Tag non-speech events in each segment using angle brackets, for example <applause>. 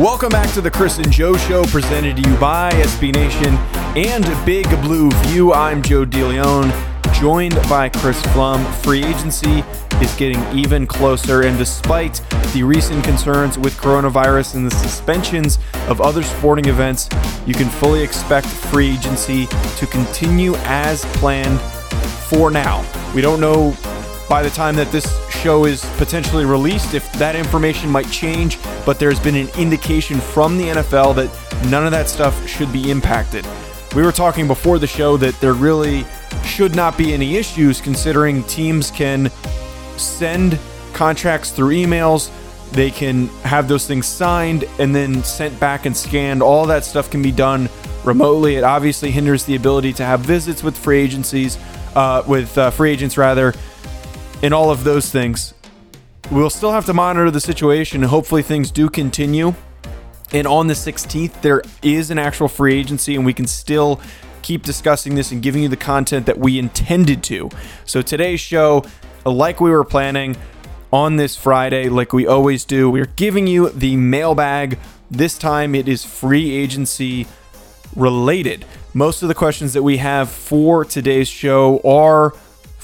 Welcome back to the Chris and Joe Show, presented to you by SB Nation and Big Blue View. I'm Joe DeLeone, joined by Chris Pflum. Free agency is getting even closer, and despite the recent concerns with coronavirus and the suspensions of other sporting events, you can fully expect free agency to continue as planned for now. We don't know by the time that this show is potentially released if that information might change, but there's been an indication from the NFL that none of that stuff should be impacted. We were talking before the show that there really should not be any issues considering teams can send contracts through emails, they can have those things signed and then sent back and scanned. All that stuff can be done remotely. It obviously hinders the ability to have visits with free agencies, uh, with uh, free agents rather and all of those things. We'll still have to monitor the situation and hopefully things do continue. And on the 16th, there is an actual free agency, and we can still keep discussing this and giving you the content that we intended to. So today's show, like we were planning on this Friday, like we always do, we're giving you the mailbag. This time it is free agency related. Most of the questions that we have for today's show are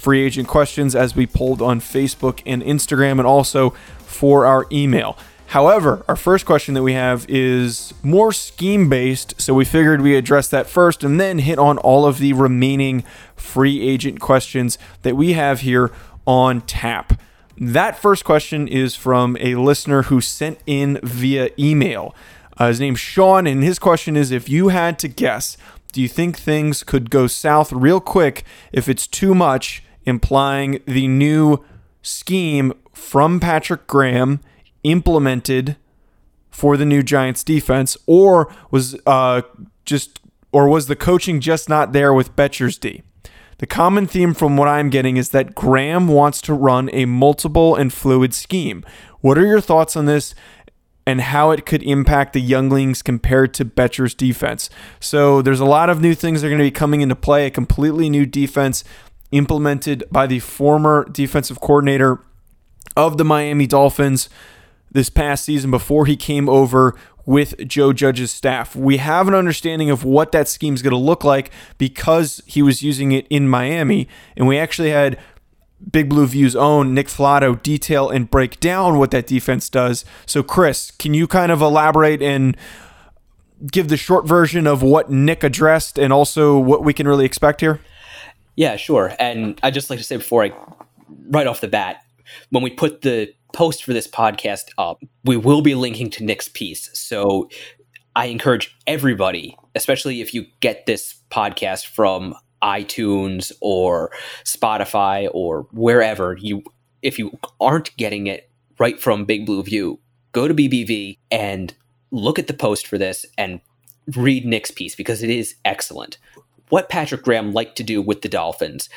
free agent questions as we pulled on Facebook and Instagram and also for our email. However, our first question that we have is more scheme based, so we figured we address that first and then hit on all of the remaining free agent questions that we have here on tap. That first question is from a listener who sent in via email. Uh, his name's Sean, and his question is if you had to guess, do you think things could go south real quick if it's too much implying the new scheme from Patrick Graham implemented for the new Giants defense, or was uh, just or was the coaching just not there with Bettcher's D? The common theme from what I'm getting is that Graham wants to run a multiple and fluid scheme. What are your thoughts on this and how it could impact the younglings compared to Bettcher's defense? So there's a lot of new things that are going to be coming into play, a completely new defense implemented by the former defensive coordinator of the Miami Dolphins this past season before he came over with Joe Judge's staff. We have an understanding of what that scheme is going to look like because he was using it in Miami. And we actually had Big Blue View's own Nick Falato detail and break down what that defense does. So, Chris, can you kind of elaborate and give the short version of what Nick addressed and also what we can really expect here? Yeah, sure. And I just like to say before I, right off the bat, when we put the post for this podcast up, we will be linking to Nick's piece. So I encourage everybody, especially if you get this podcast from iTunes or Spotify or wherever you, if you aren't getting it right from Big Blue View, go to BBV and look at the post for this and read Nick's piece because it is excellent what Patrick Graham liked to do with the Dolphins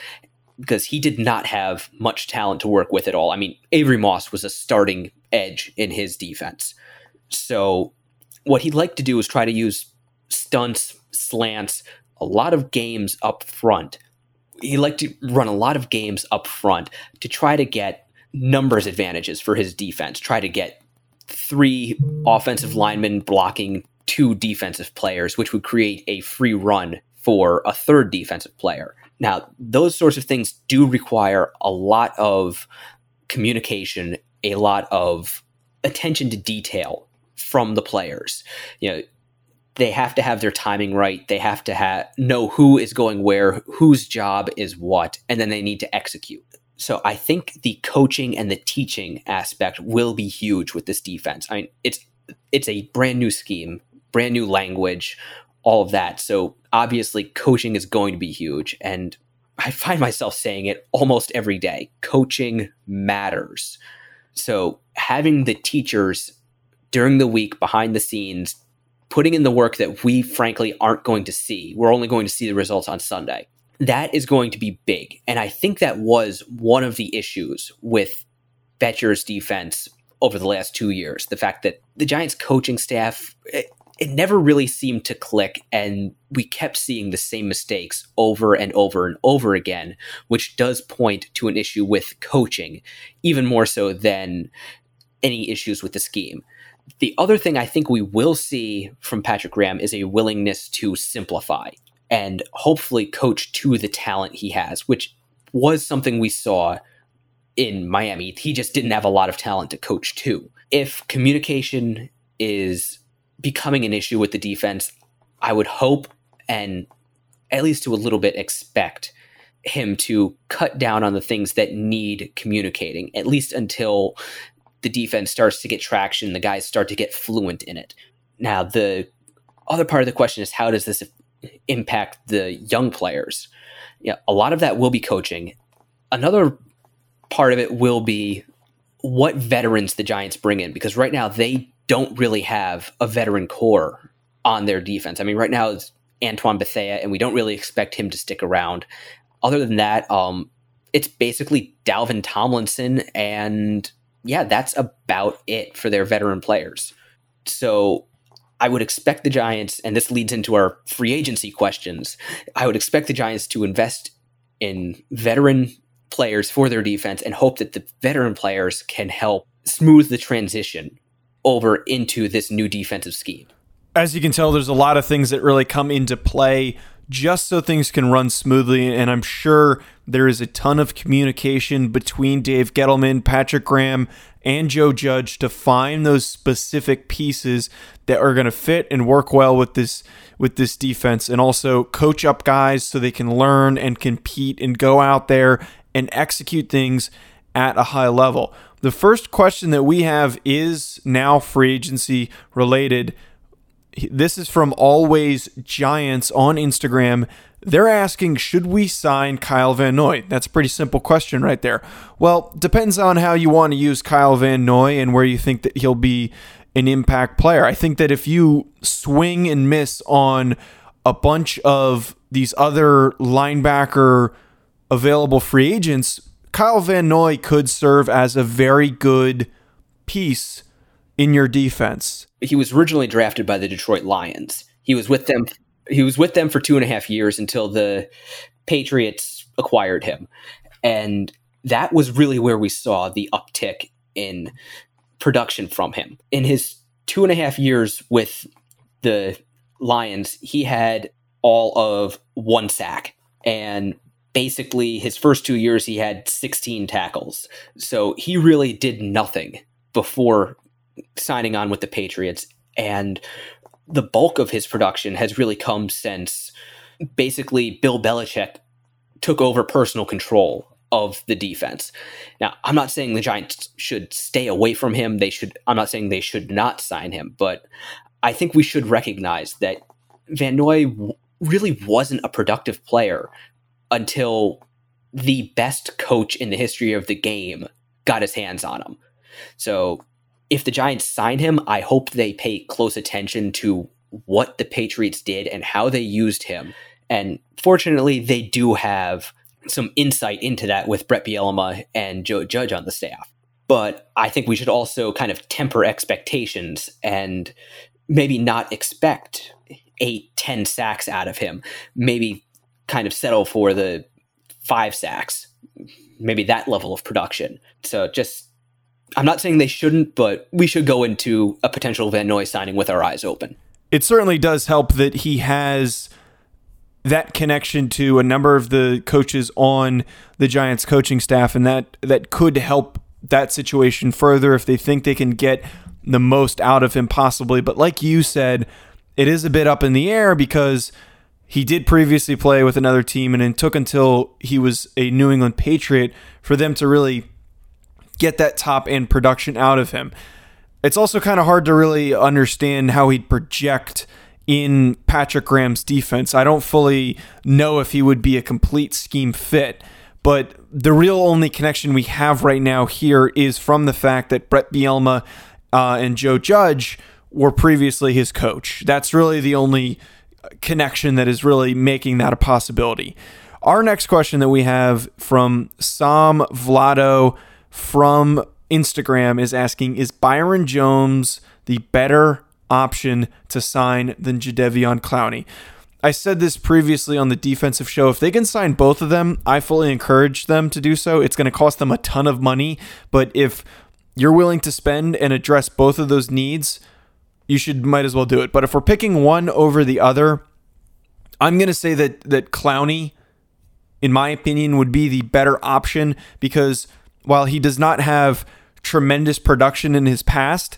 because he did not have much talent to work with at all. I mean, Avery Moss was a starting edge in his defense. So what he'd like to do is try to use stunts, slants, a lot of games up front. He liked to run a lot of games up front to try to get numbers advantages for his defense, try to get three offensive linemen blocking two defensive players, which would create a free run for a third defensive player. Now, those sorts of things do require a lot of communication, a lot of attention to detail from the players. You know, they have to have their timing right. They have to have know who is going where, whose job is what, and then they need to execute. So I think the coaching and the teaching aspect will be huge with this defense. I mean, it's it's a brand new scheme, brand new language, all of that. So obviously coaching is going to be huge and I find myself saying it almost every day. Coaching matters. So having the teachers during the week behind the scenes putting in the work that we frankly aren't going to see. We're only going to see the results on Sunday that is going to be big. And I think that was one of the issues with Bettcher's defense over the last two years. The fact that the Giants coaching staff, eh, it, never really seemed to click, and we kept seeing the same mistakes over and over and over again, which does point to an issue with coaching, even more so than any issues with the scheme. The other thing I think we will see from Patrick Graham is a willingness to simplify and hopefully coach to the talent he has, which was something we saw in Miami. He just didn't have a lot of talent to coach to. If communication is becoming an issue with the defense, I would hope and at least to a little bit expect him to cut down on the things that need communicating, at least until the defense starts to get traction, the guys start to get fluent in it. Now, the other part of the question is how does this impact the young players. Yeah, a lot of that will be coaching. Another part of it will be what veterans the Giants bring in because right now they don't really have a veteran core on their defense. I mean, right now it's Antoine Bethea, and we don't really expect him to stick around. Other than that, um, it's basically Dalvin Tomlinson, and yeah, that's about it for their veteran players. So I would expect the Giants, and this leads into our free agency questions. I would expect the Giants to invest in veteran players for their defense and hope that the veteran players can help smooth the transition over into this new defensive scheme. As you can tell, there's a lot of things that really come into play just so things can run smoothly. And I'm sure there is a ton of communication between Dave Gettleman, Patrick Graham, and Joe Judge to find those specific pieces that are going to fit and work well with this with this defense and also coach up guys so they can learn and compete and go out there and execute things at a high level. The first question that we have is now free agency related. This is from Always Giants on Instagram. They're asking, should we sign Kyle Van Noy? That's a pretty simple question right there. Well, depends on how you want to use Kyle Van Noy and where you think that he'll be an impact player. I think that if you swing and miss on a bunch of these other linebacker available free agents, Kyle Van Noy could serve as a very good piece in your defense. He was originally drafted by the Detroit Lions. He was with them he was with them for two and a half years until the Patriots acquired him. And that was really where we saw the uptick in production from him. In his two and a half years with the Lions, he had all of one sack. And basically, his first two years, he had 16 tackles. So he really did nothing before signing on with the Patriots. And the bulk of his production has really come since basically Bill Belichick took over personal control of the defense. Now, I'm not saying the Giants should stay away from him. They should I'm not saying they should not sign him, but I think we should recognize that Van Noy really wasn't a productive player until the best coach in the history of the game got his hands on him. So if the Giants sign him, I hope they pay close attention to what the Patriots did and how they used him. And fortunately, they do have some insight into that with Brett Bielema and Joe Judge on the staff. But I think we should also kind of temper expectations and maybe not expect eight, ten sacks out of him. Maybe kind of settle for the five sacks, maybe that level of production. So just I'm not saying they shouldn't, but we should go into a potential Van Noy signing with our eyes open. It certainly does help that he has that connection to a number of the coaches on the Giants coaching staff and that that could help that situation further if they think they can get the most out of him possibly. But like you said, it is a bit up in the air because he did previously play with another team and it took until he was a New England Patriot for them to really get that top end production out of him. It's also kind of hard to really understand how he'd project in Patrick Graham's defense. I don't fully know if he would be a complete scheme fit, but the real only connection we have right now here is from the fact that Brett Bielema uh, and Joe Judge were previously his coach. That's really the only connection that is really making that a possibility. Our next question that we have from Sam Vlado from Instagram is asking Is Byron Jones the better option to sign than Jadeveon Clowney? I said this previously on the defensive show. If they can sign both of them, I fully encourage them to do so. It's going to cost them a ton of money, but if you're willing to spend and address both of those needs, you should might as well do it. But if we're picking one over the other, I'm going to say that that Clowney in my opinion would be the better option because while he does not have tremendous production in his past,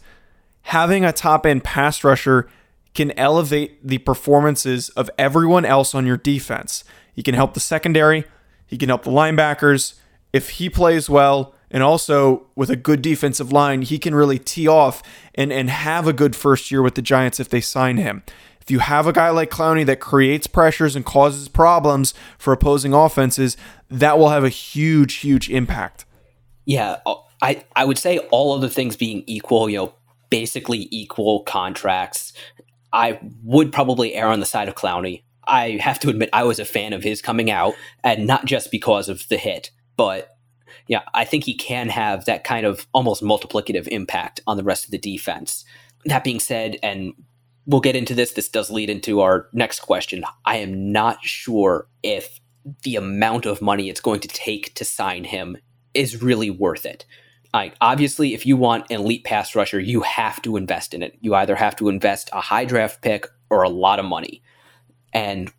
having a top end pass rusher can elevate the performances of everyone else on your defense. He can help the secondary, he can help the linebackers. If he plays well, and also with a good defensive line, he can really tee off and, and have a good first year with the Giants if they sign him. If you have a guy like Clowney that creates pressures and causes problems for opposing offenses, that will have a huge, huge impact. Yeah, uh, I I would say all of the things being equal, you know, basically equal contracts. I would probably err on the side of Clowney. I have to admit I was a fan of his coming out, and not just because of the hit, but yeah, I think he can have that kind of almost multiplicative impact on the rest of the defense. That being said, and we'll get into this, this does lead into our next question. I am not sure if the amount of money it's going to take to sign him is really worth it. Like obviously, if you want an elite pass rusher, you have to invest in it. You either have to invest a high draft pick or a lot of money. And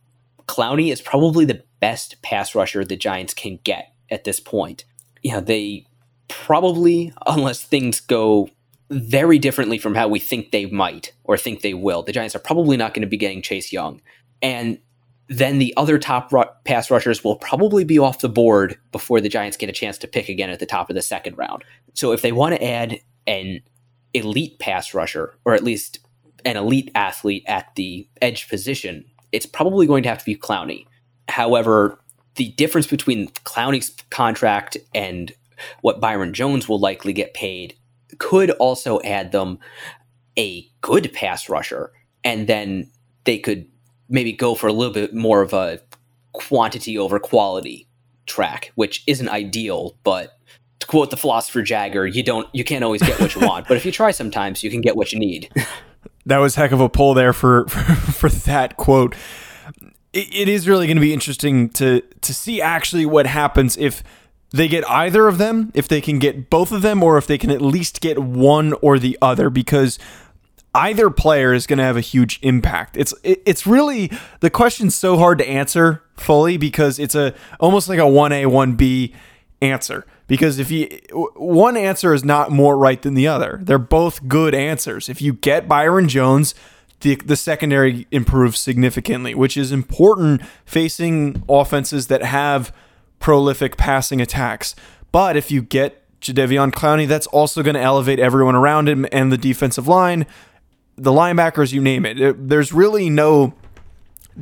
Clowney is probably the best pass rusher the Giants can get at this point. Know, they probably, unless things go very differently from how we think they might or think they will, the Giants are probably not going to be getting Chase Young. And then the other top ru- pass rushers will probably be off the board before the Giants get a chance to pick again at the top of the second round. So if they want to add an elite pass rusher, or at least an elite athlete at the edge position, it's probably going to have to be Clowney. However, the difference between Clowney's contract and what Byron Jones will likely get paid could also add them a good pass rusher, and then they could maybe go for a little bit more of a quantity over quality track, which isn't ideal, but to quote the philosopher Jagger, you don't you can't always get what you want, but if you try sometimes you can get what you need. <laughs> that was heck of a pull there for <laughs> for, for that quote. It, it is really going to be interesting to to see actually what happens if they get either of them, if they can get both of them, or if they can at least get one or the other, because either player is going to have a huge impact. It's it's really the question's so hard to answer fully because it's a almost like a 1A 1B answer because if you one answer is not more right than the other. They're both good answers. If you get Byron Jones, the, the secondary improves significantly, which is important facing offenses that have prolific passing attacks. But if you get Jadeveon Clowney, that's also going to elevate everyone around him and the defensive line the linebackers, you name it. There's really no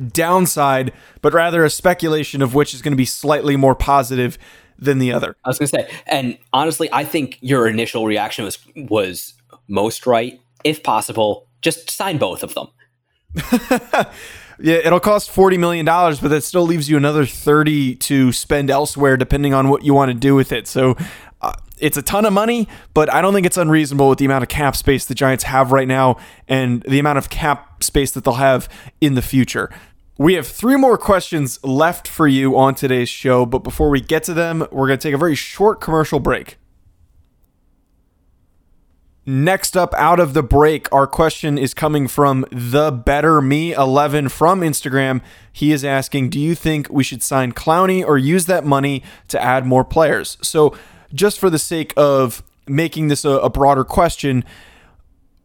downside, but rather a speculation of which is going to be slightly more positive than the other. I was going to say, and honestly, I think your initial reaction was was most right. If possible, just sign both of them. <laughs> yeah, it'll cost forty million dollars, but that still leaves you another thirty to spend elsewhere, depending on what you want to do with it. So, uh, it's a ton of money, but I don't think it's unreasonable with the amount of cap space the Giants have right now and the amount of cap space that they'll have in the future. We have three more questions left for you on today's show, but before we get to them, we're going to take a very short commercial break. Next up, out of the break, our question is coming from the Better Me 11 from Instagram. He is asking, "Do you think we should sign Clowney or use that money to add more players?" So, just for the sake of making this a, a broader question,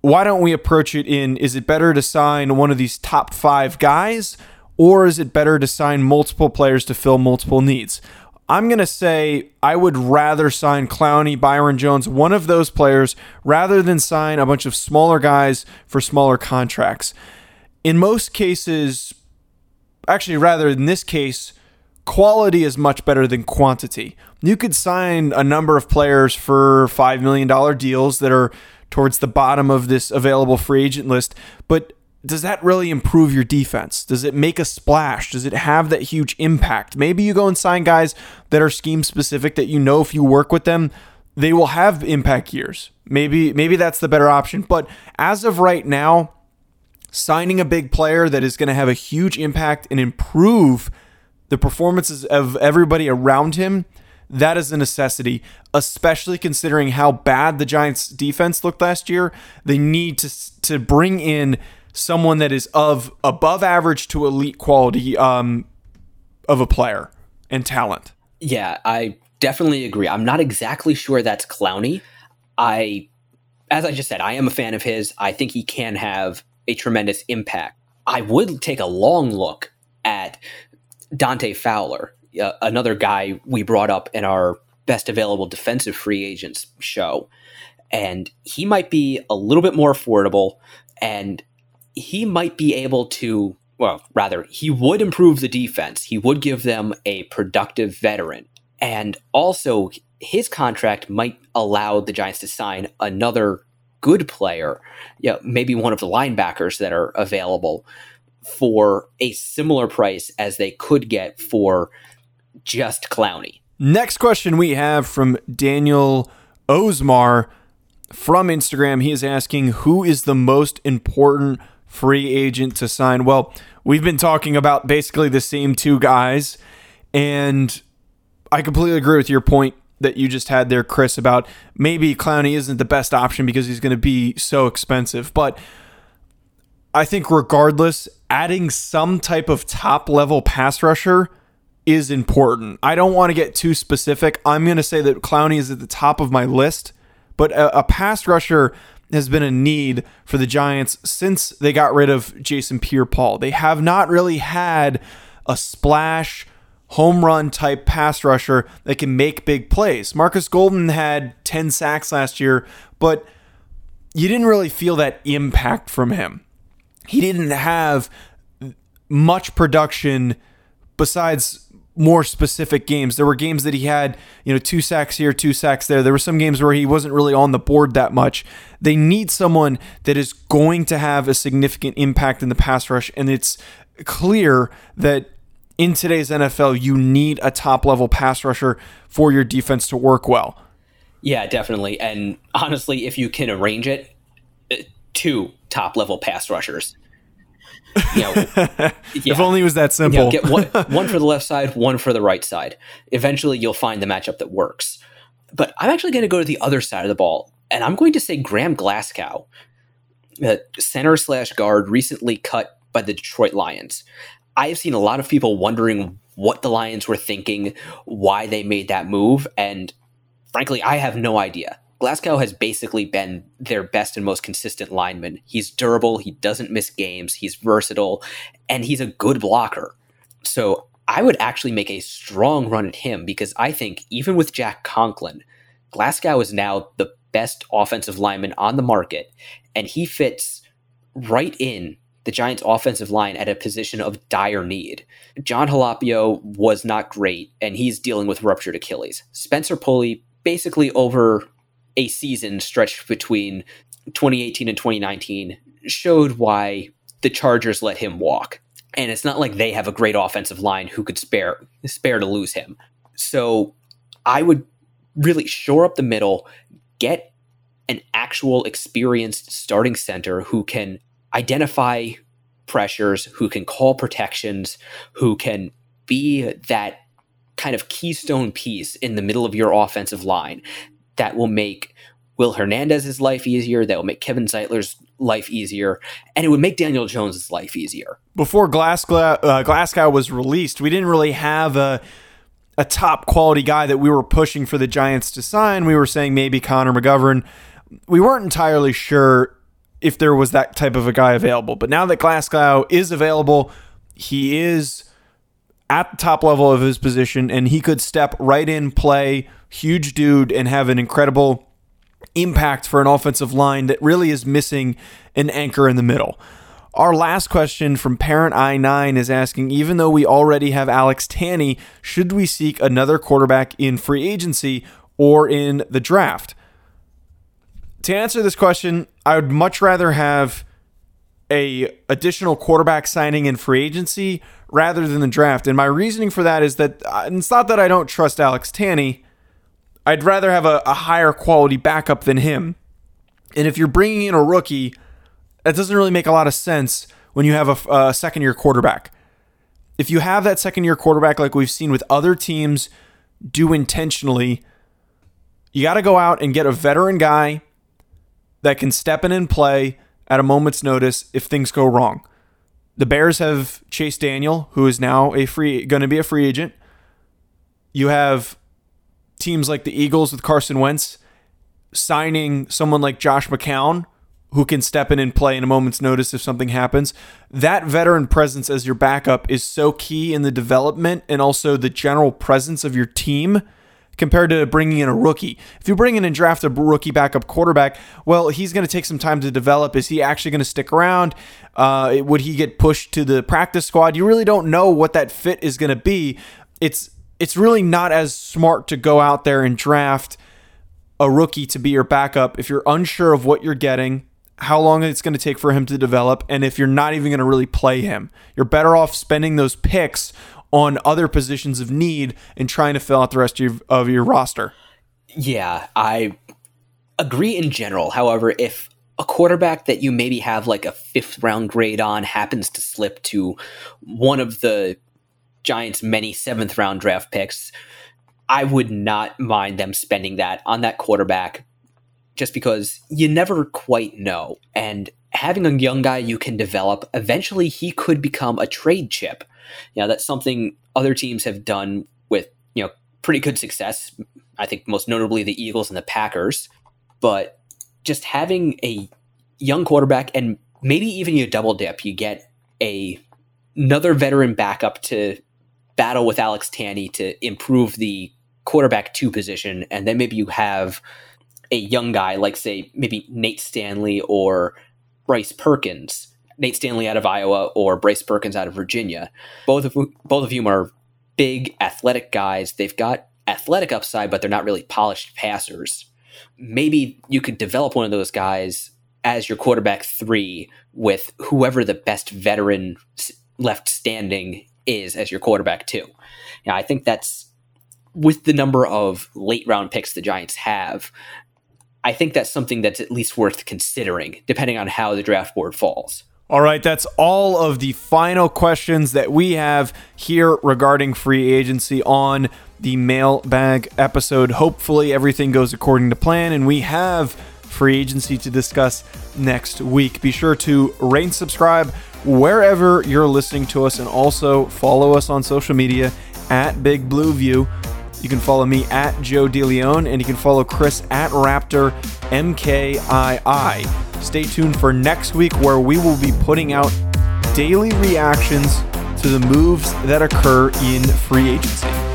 why don't we approach it in is it better to sign one of these top five guys or is it better to sign multiple players to fill multiple needs? I'm going to say I would rather sign Clowney, Byron Jones, one of those players, rather than sign a bunch of smaller guys for smaller contracts. In most cases, actually, rather in this case, quality is much better than quantity. You could sign a number of players for $5 million deals that are towards the bottom of this available free agent list, but does that really improve your defense? Does it make a splash? Does it have that huge impact? Maybe you go and sign guys that are scheme specific that you know if you work with them, they will have impact years. Maybe maybe that's the better option. But as of right now, signing a big player that is going to have a huge impact and improve the performances of everybody around him, that is a necessity, especially considering how bad the Giants defense looked last year. They need to to bring in someone that is of above average to elite quality um, of a player and talent. Yeah, I definitely agree. I'm not exactly sure that's Clowney. I, as I just said, I am a fan of his. I think he can have a tremendous impact. I would take a long look at Dante Fowler, uh, another guy we brought up in our best available defensive free agents show. And he might be a little bit more affordable. And he might be able to, well, rather, he would improve the defense. He would give them a productive veteran. And also, his contract might allow the Giants to sign another good player, you know, maybe one of the linebackers that are available for a similar price as they could get for just Clowney. Next question we have from Daniel Osmar from Instagram. He is asking who is the most important free agent to sign? Well, we've been talking about basically the same two guys, and I completely agree with your point that you just had there, Chris, about maybe Clowney isn't the best option because he's going to be so expensive. But I think regardless, adding some type of top level pass rusher is important. I don't want to get too specific. I'm going to say that Clowney is at the top of my list, but a, a pass rusher has been a need for the Giants since they got rid of Jason Pierre Paul. They have not really had a splash home run type pass rusher that can make big plays. Marcus Golden had 10 sacks last year, but you didn't really feel that impact from him. He didn't have much production besides more specific games. There were games that he had, you know, two sacks here, two sacks there. There were some games where he wasn't really on the board that much. They need someone that is going to have a significant impact in the pass rush, and it's clear that in today's NFL, you need a top level pass rusher for your defense to work well. Yeah, definitely. And honestly, if you can arrange it, uh, two top level pass rushers you know, yeah. <laughs> if only it was that simple. You know, get one, <laughs> one for the left side, one for the right side. Eventually, you'll find the matchup that works. But I'm actually going to go to the other side of the ball, and I'm going to say Graham Glasgow, uh, center slash guard, recently cut by the Detroit Lions. I have seen a lot of people wondering what the Lions were thinking, why they made that move, and frankly, I have no idea. Glasgow has basically been their best and most consistent lineman. He's durable, he doesn't miss games, he's versatile, and he's a good blocker. So I would actually make a strong run at him because I think even with Jack Conklin, Glasgow is now the best offensive lineman on the market, and he fits right in the Giants' offensive line at a position of dire need. Jon Halapio was not great, and he's dealing with ruptured Achilles. Spencer Pulley, basically over a season stretched between 2018 and 2019 showed why the Chargers let him walk. And it's not like they have a great offensive line who could spare spare to lose him. So I would really shore up the middle, get an actual experienced starting center who can identify pressures, who can call protections, who can be that kind of keystone piece in the middle of your offensive line that will make Will Hernandez's life easier, that will make Kevin Zeitler's life easier, and it would make Daniel Jones's life easier. Before Glasgow, uh, Glasgow was released, we didn't really have a a top quality guy that we were pushing for the Giants to sign. We were saying maybe Connor McGovern. We weren't entirely sure if there was that type of a guy available. But now that Glasgow is available, he is at the top level of his position and he could step right in, play, huge dude, and have an incredible impact for an offensive line that really is missing an anchor in the middle. Our last question from Parent I9 is asking Even though we already have Alex Tanney, should we seek another quarterback in free agency or in the draft? To answer this question, I would much rather have a additional quarterback signing in free agency rather than the draft. And my reasoning for that is that uh, it's not that I don't trust Alex Tanney. I'd rather have a, a higher quality backup than him. And if you're bringing in a rookie, that doesn't really make a lot of sense when you have a, a second year quarterback. If you have that second year quarterback, like we've seen with other teams do intentionally, you got to go out and get a veteran guy that can step in and play at a moment's notice if things go wrong. The Bears have Chase Daniel, who is now a free going to be a free agent. You have teams like the Eagles with Carson Wentz signing someone like Josh McCown, who can step in and play in a moment's notice if something happens. That veteran presence as your backup is so key in the development and also the general presence of your team compared to bringing in a rookie. If you bring in and draft a rookie backup quarterback, well, he's going to take some time to develop. Is he actually going to stick around? Uh, would he get pushed to the practice squad? You really don't know what that fit is going to be. It's it's really not as smart to go out there and draft a rookie to be your backup if you're unsure of what you're getting how long it's going to take for him to develop, and if you're not even going to really play him. You're better off spending those picks on other positions of need and trying to fill out the rest of your, of your roster. Yeah, I agree in general. However, if a quarterback that you maybe have like a fifth round grade on happens to slip to one of the Giants' many seventh round draft picks, I would not mind them spending that on that quarterback just because you never quite know. And having a young guy you can develop, eventually he could become a trade chip. You know, that's something other teams have done with, you know, pretty good success. I think most notably the Eagles and the Packers. But just having a young quarterback and maybe even you double dip, you get a another veteran backup to battle with Alex Tanney to improve the quarterback two position, and then maybe you have a young guy like say maybe Nate Stanley or Bryce Perkins, Nate Stanley out of Iowa or Bryce Perkins out of Virginia. Both of both of you are big athletic guys. They've got athletic upside, but they're not really polished passers. Maybe you could develop one of those guys as your quarterback three with whoever the best veteran left standing is as your quarterback two. Yeah, I think that's with the number of late round picks the Giants have, I think that's something that's at least worth considering, depending on how the draft board falls. All right, that's all of the final questions that we have here regarding free agency on the mailbag episode. Hopefully, everything goes according to plan, and we have free agency to discuss next week. Be sure to rate and subscribe wherever you're listening to us, and also follow us on social media at Big Blue View. You can follow me at Joe DeLeone, and you can follow Chris at Raptor MKII. Stay tuned for next week where we will be putting out daily reactions to the moves that occur in free agency.